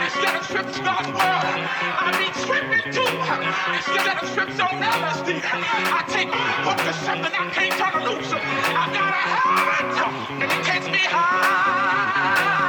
Instead of trips on world, I be tripping too. Instead of trips on LSD, I take hook to something I can't turn loose. I gotta have it, and it takes me high.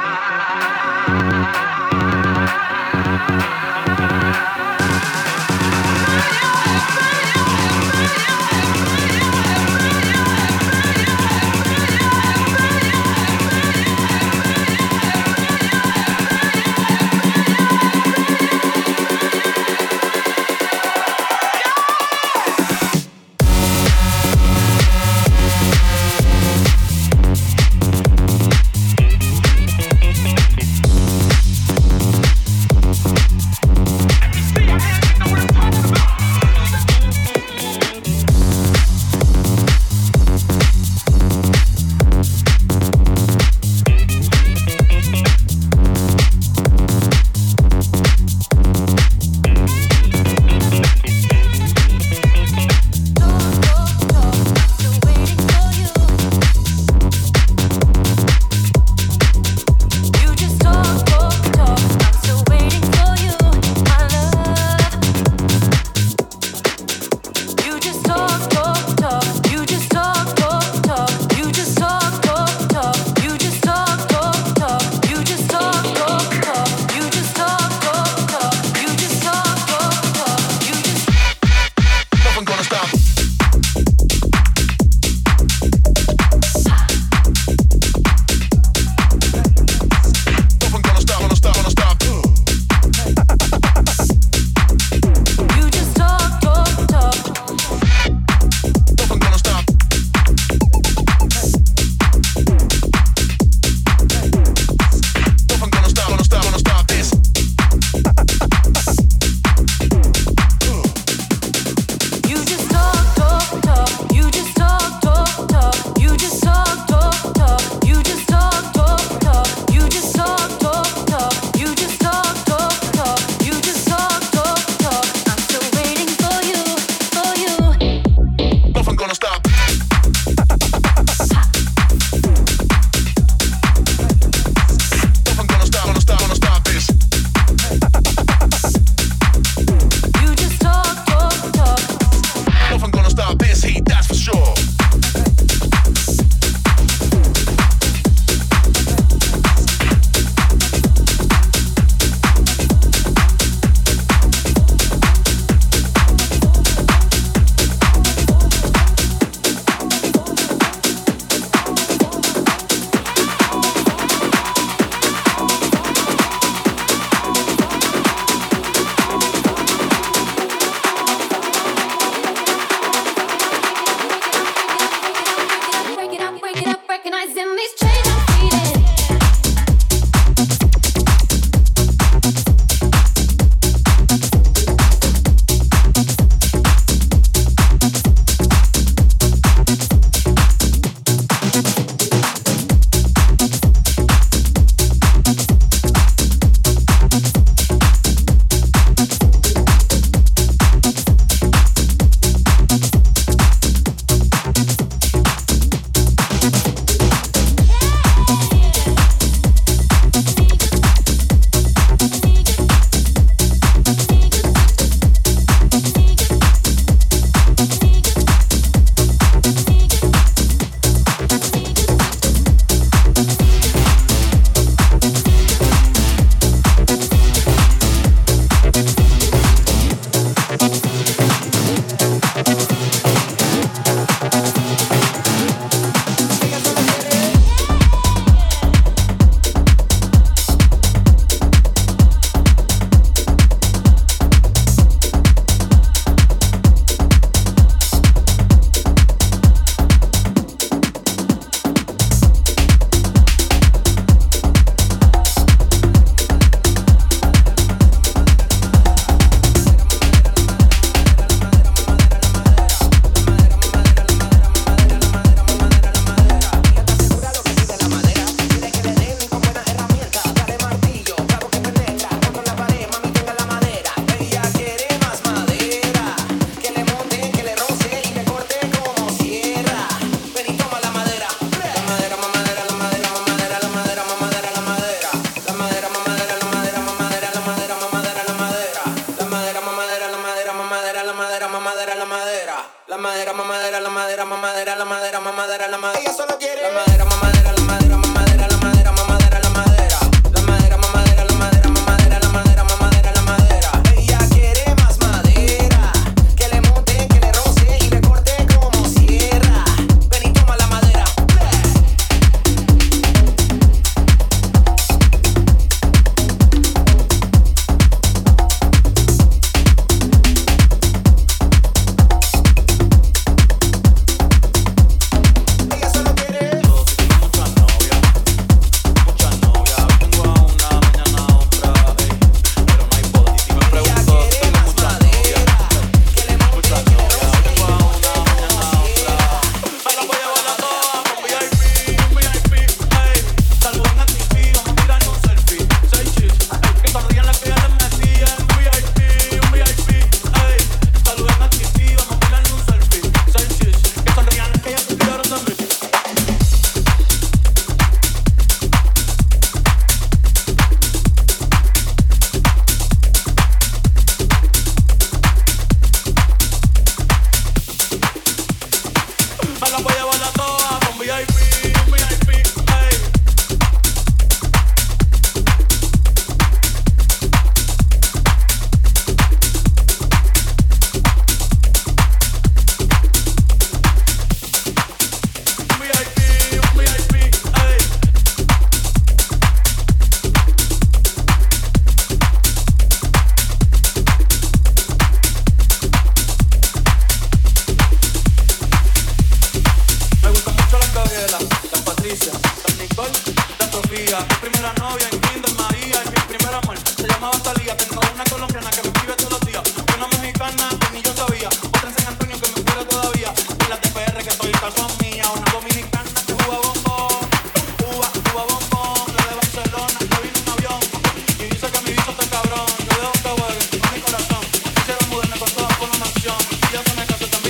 tú también.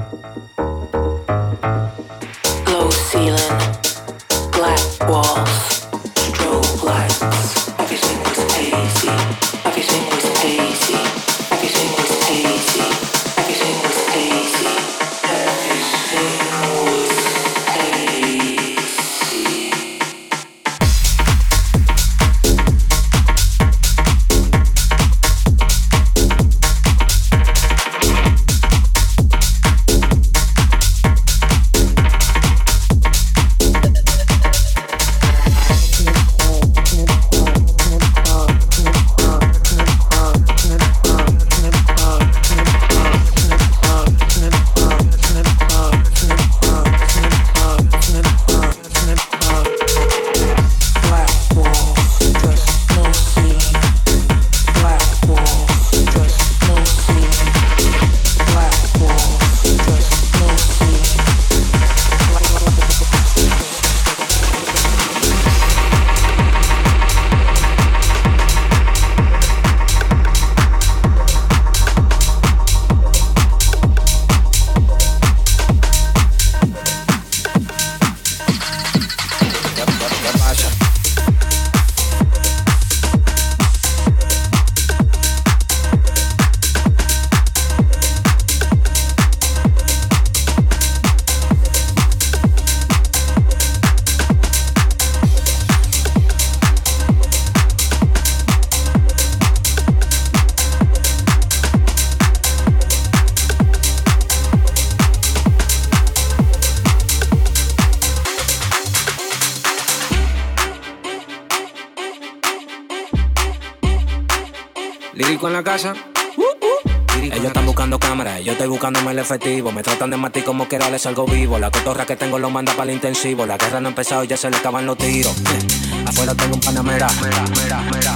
buscándome el efectivo. Me tratan de matar como quiera les salgo vivo. La cotorra que tengo lo manda para el intensivo. La guerra no ha empezado y ya se le acaban los tiros. Afuera tengo un panamera. Mera, mera,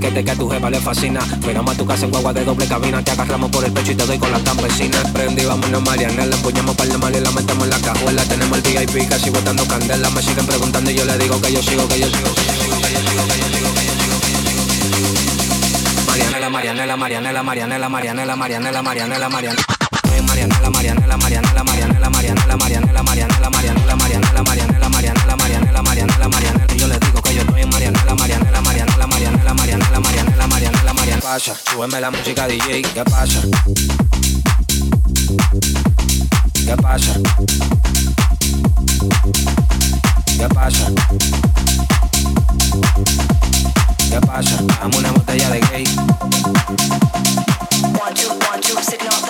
que que tu jefa le fascina. Miramos a tu casa en guagua de doble cabina. Te agarramos por el pecho y te doy con la campesina. Prendí, vámonos Mariana, la empuñamos para la mal y la metemos en la cajuela. Tenemos el VIP casi botando candela. Me siguen preguntando y yo le digo que yo sigo, que yo sigo, que yo sigo, que yo sigo, que yo sigo. Marianela, mariana la mariana, Marianela, Marianela, Marianela, mariana Mariana, Mariana, Mariana, Mariana. Marianela, Marianela, Marianela, Marianela, Marianela, Marianela, mariana, Marianela, Mariana, Yo le digo que yo Mariana, en Mariana, la Mariana Mariana, Mariana, Mariana, la Mariana, Pasa, súbeme la música DJ, ¿qué pasa? ¿Qué pasa? ¿Qué pasa? ¿Qué pasa? Dame una botella de gay. One, two, one, two,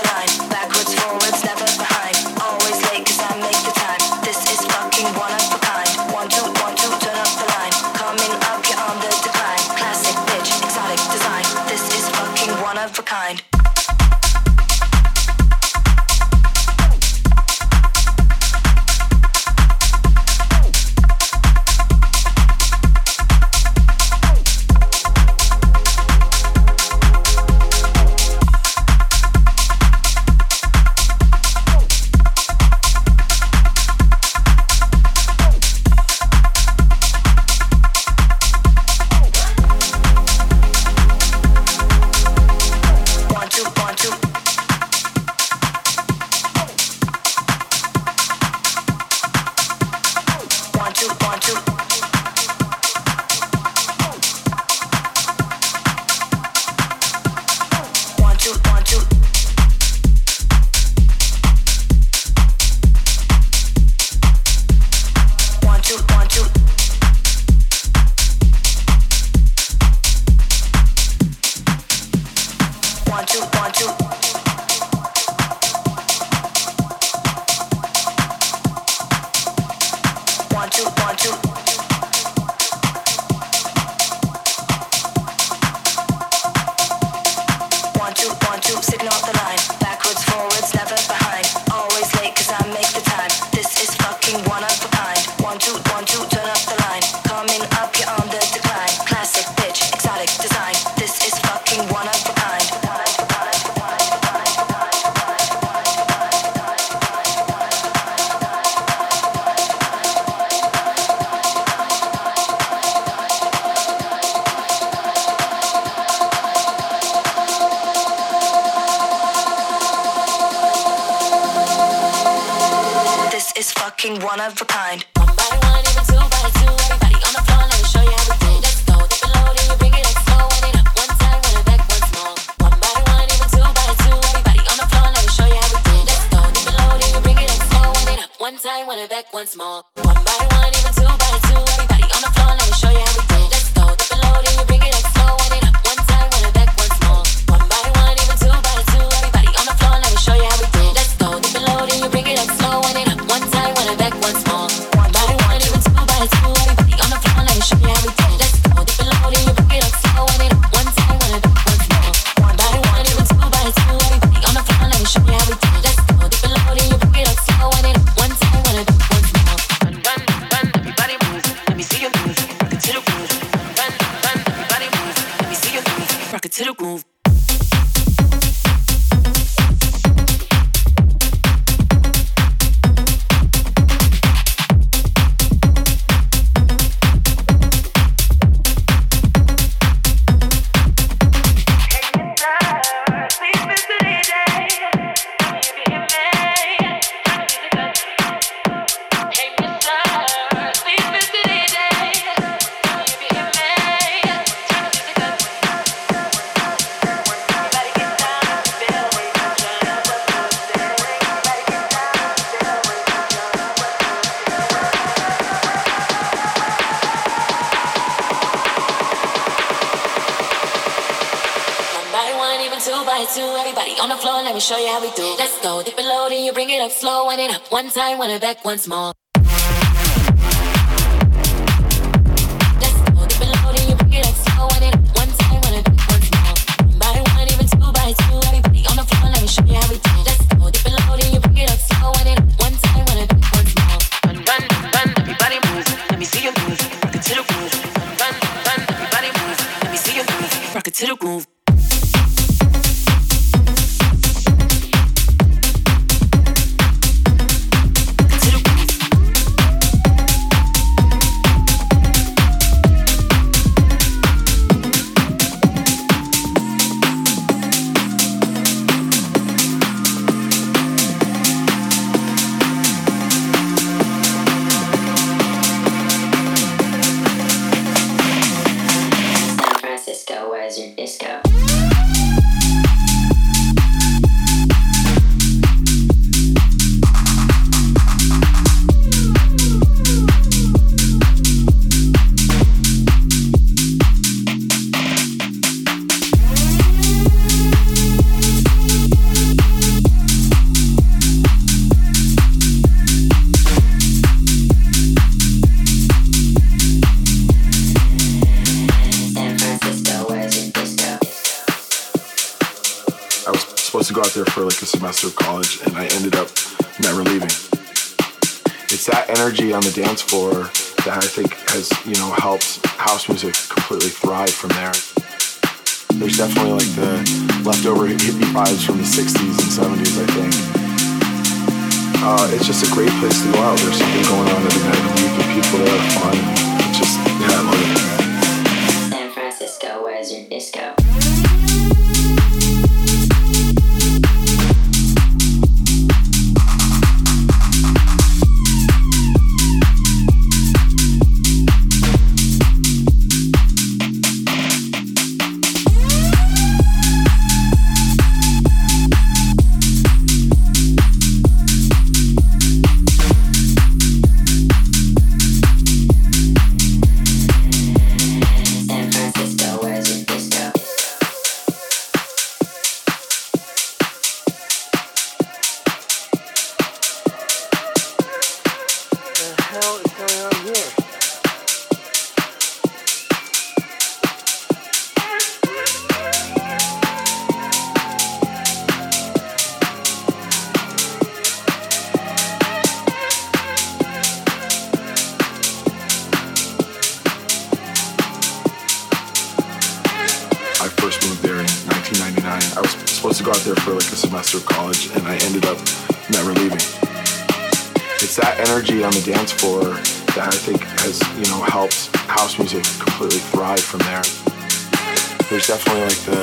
definitely like the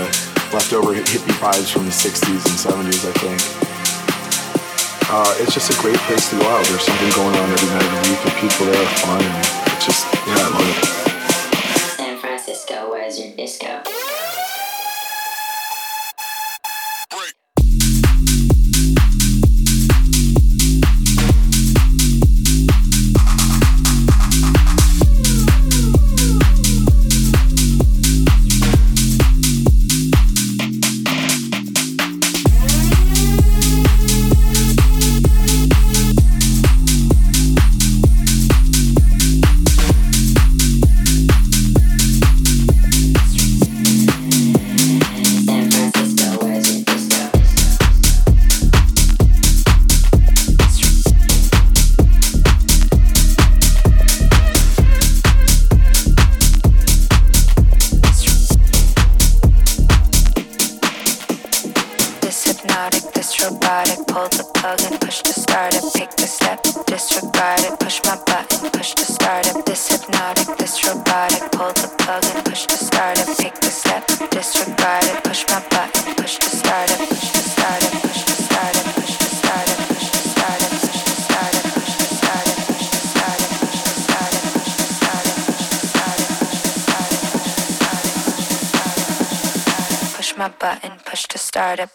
leftover hippie vibes from the 60s and 70s, I think. Uh, it's just a great place to go out. There's something going on every night of the week, and people there are fun. And it's just, yeah, I love it. San Francisco, where's your disco? It's robotic. Pull the plug and push to start it. Take the step, disregard it. Push my button, push to start it. This hypnotic, this robotic. Pull the plug and push to start it. Take the step, disregard it. Push my button, push to start it. Push to start it. Push to start it. Push to start it. Push to start it. Push to start it. Push to start it. Push to start it. Push to start it. Push to start it. Push to start it. Push my button, push to start it.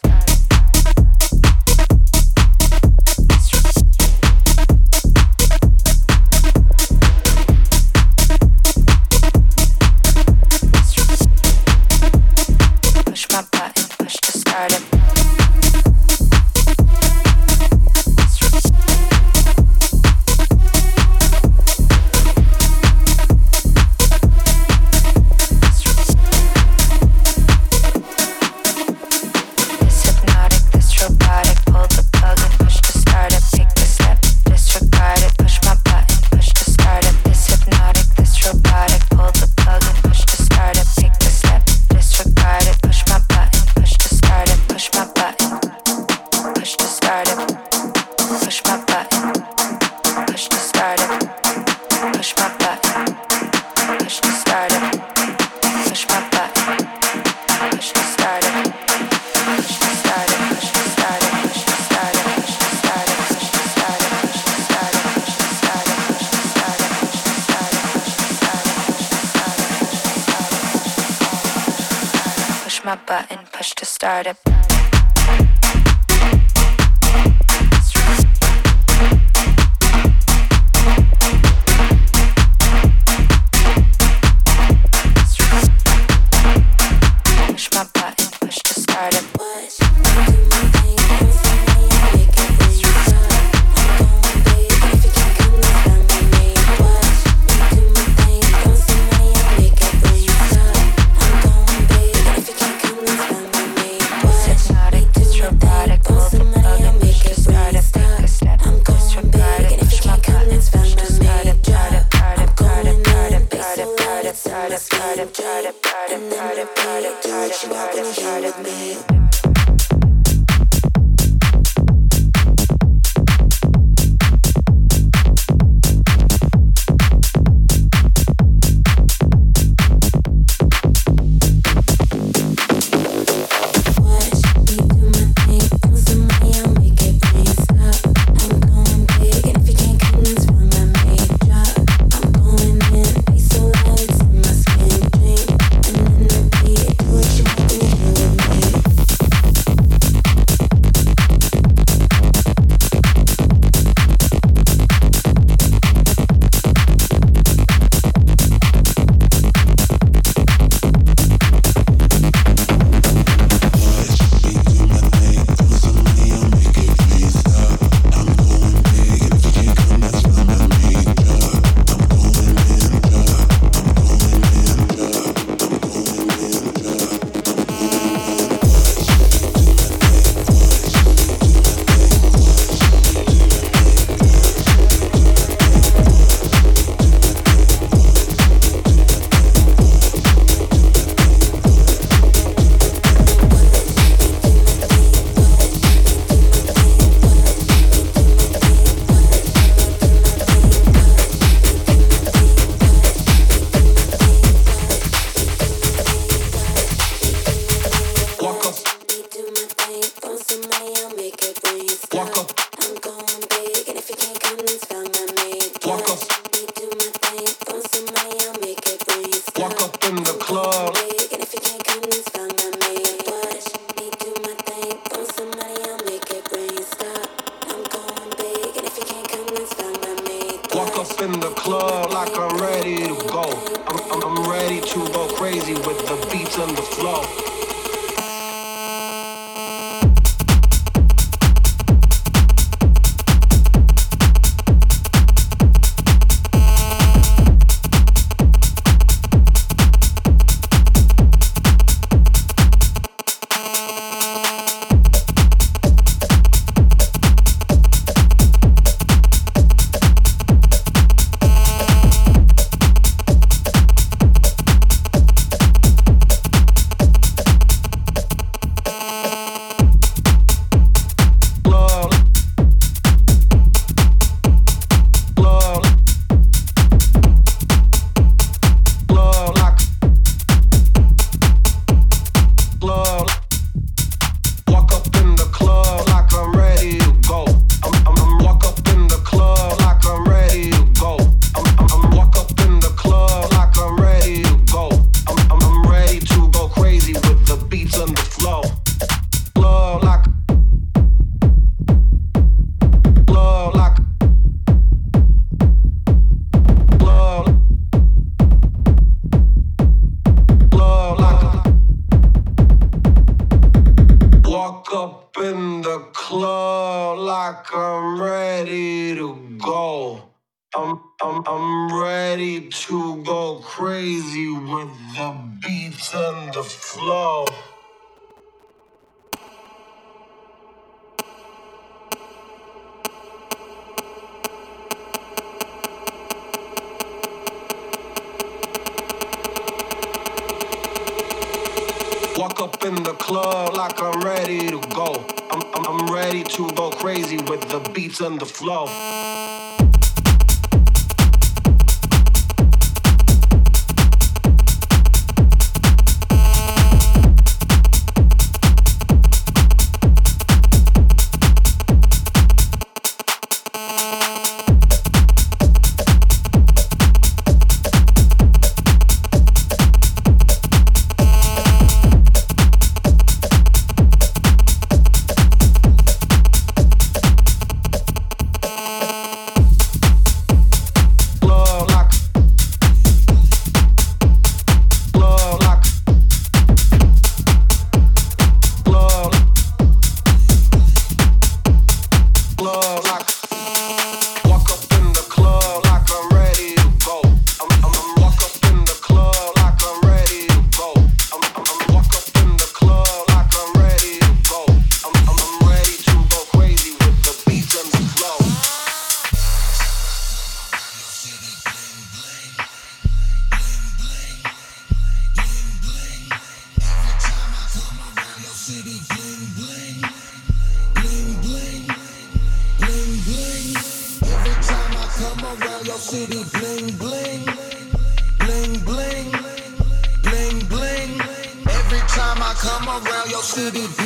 I'm, ready to go crazy with the beats and the flow. Walk up in the club like I'm ready to go. I'm, I'm, I'm ready to go crazy with the beats and the flow. to be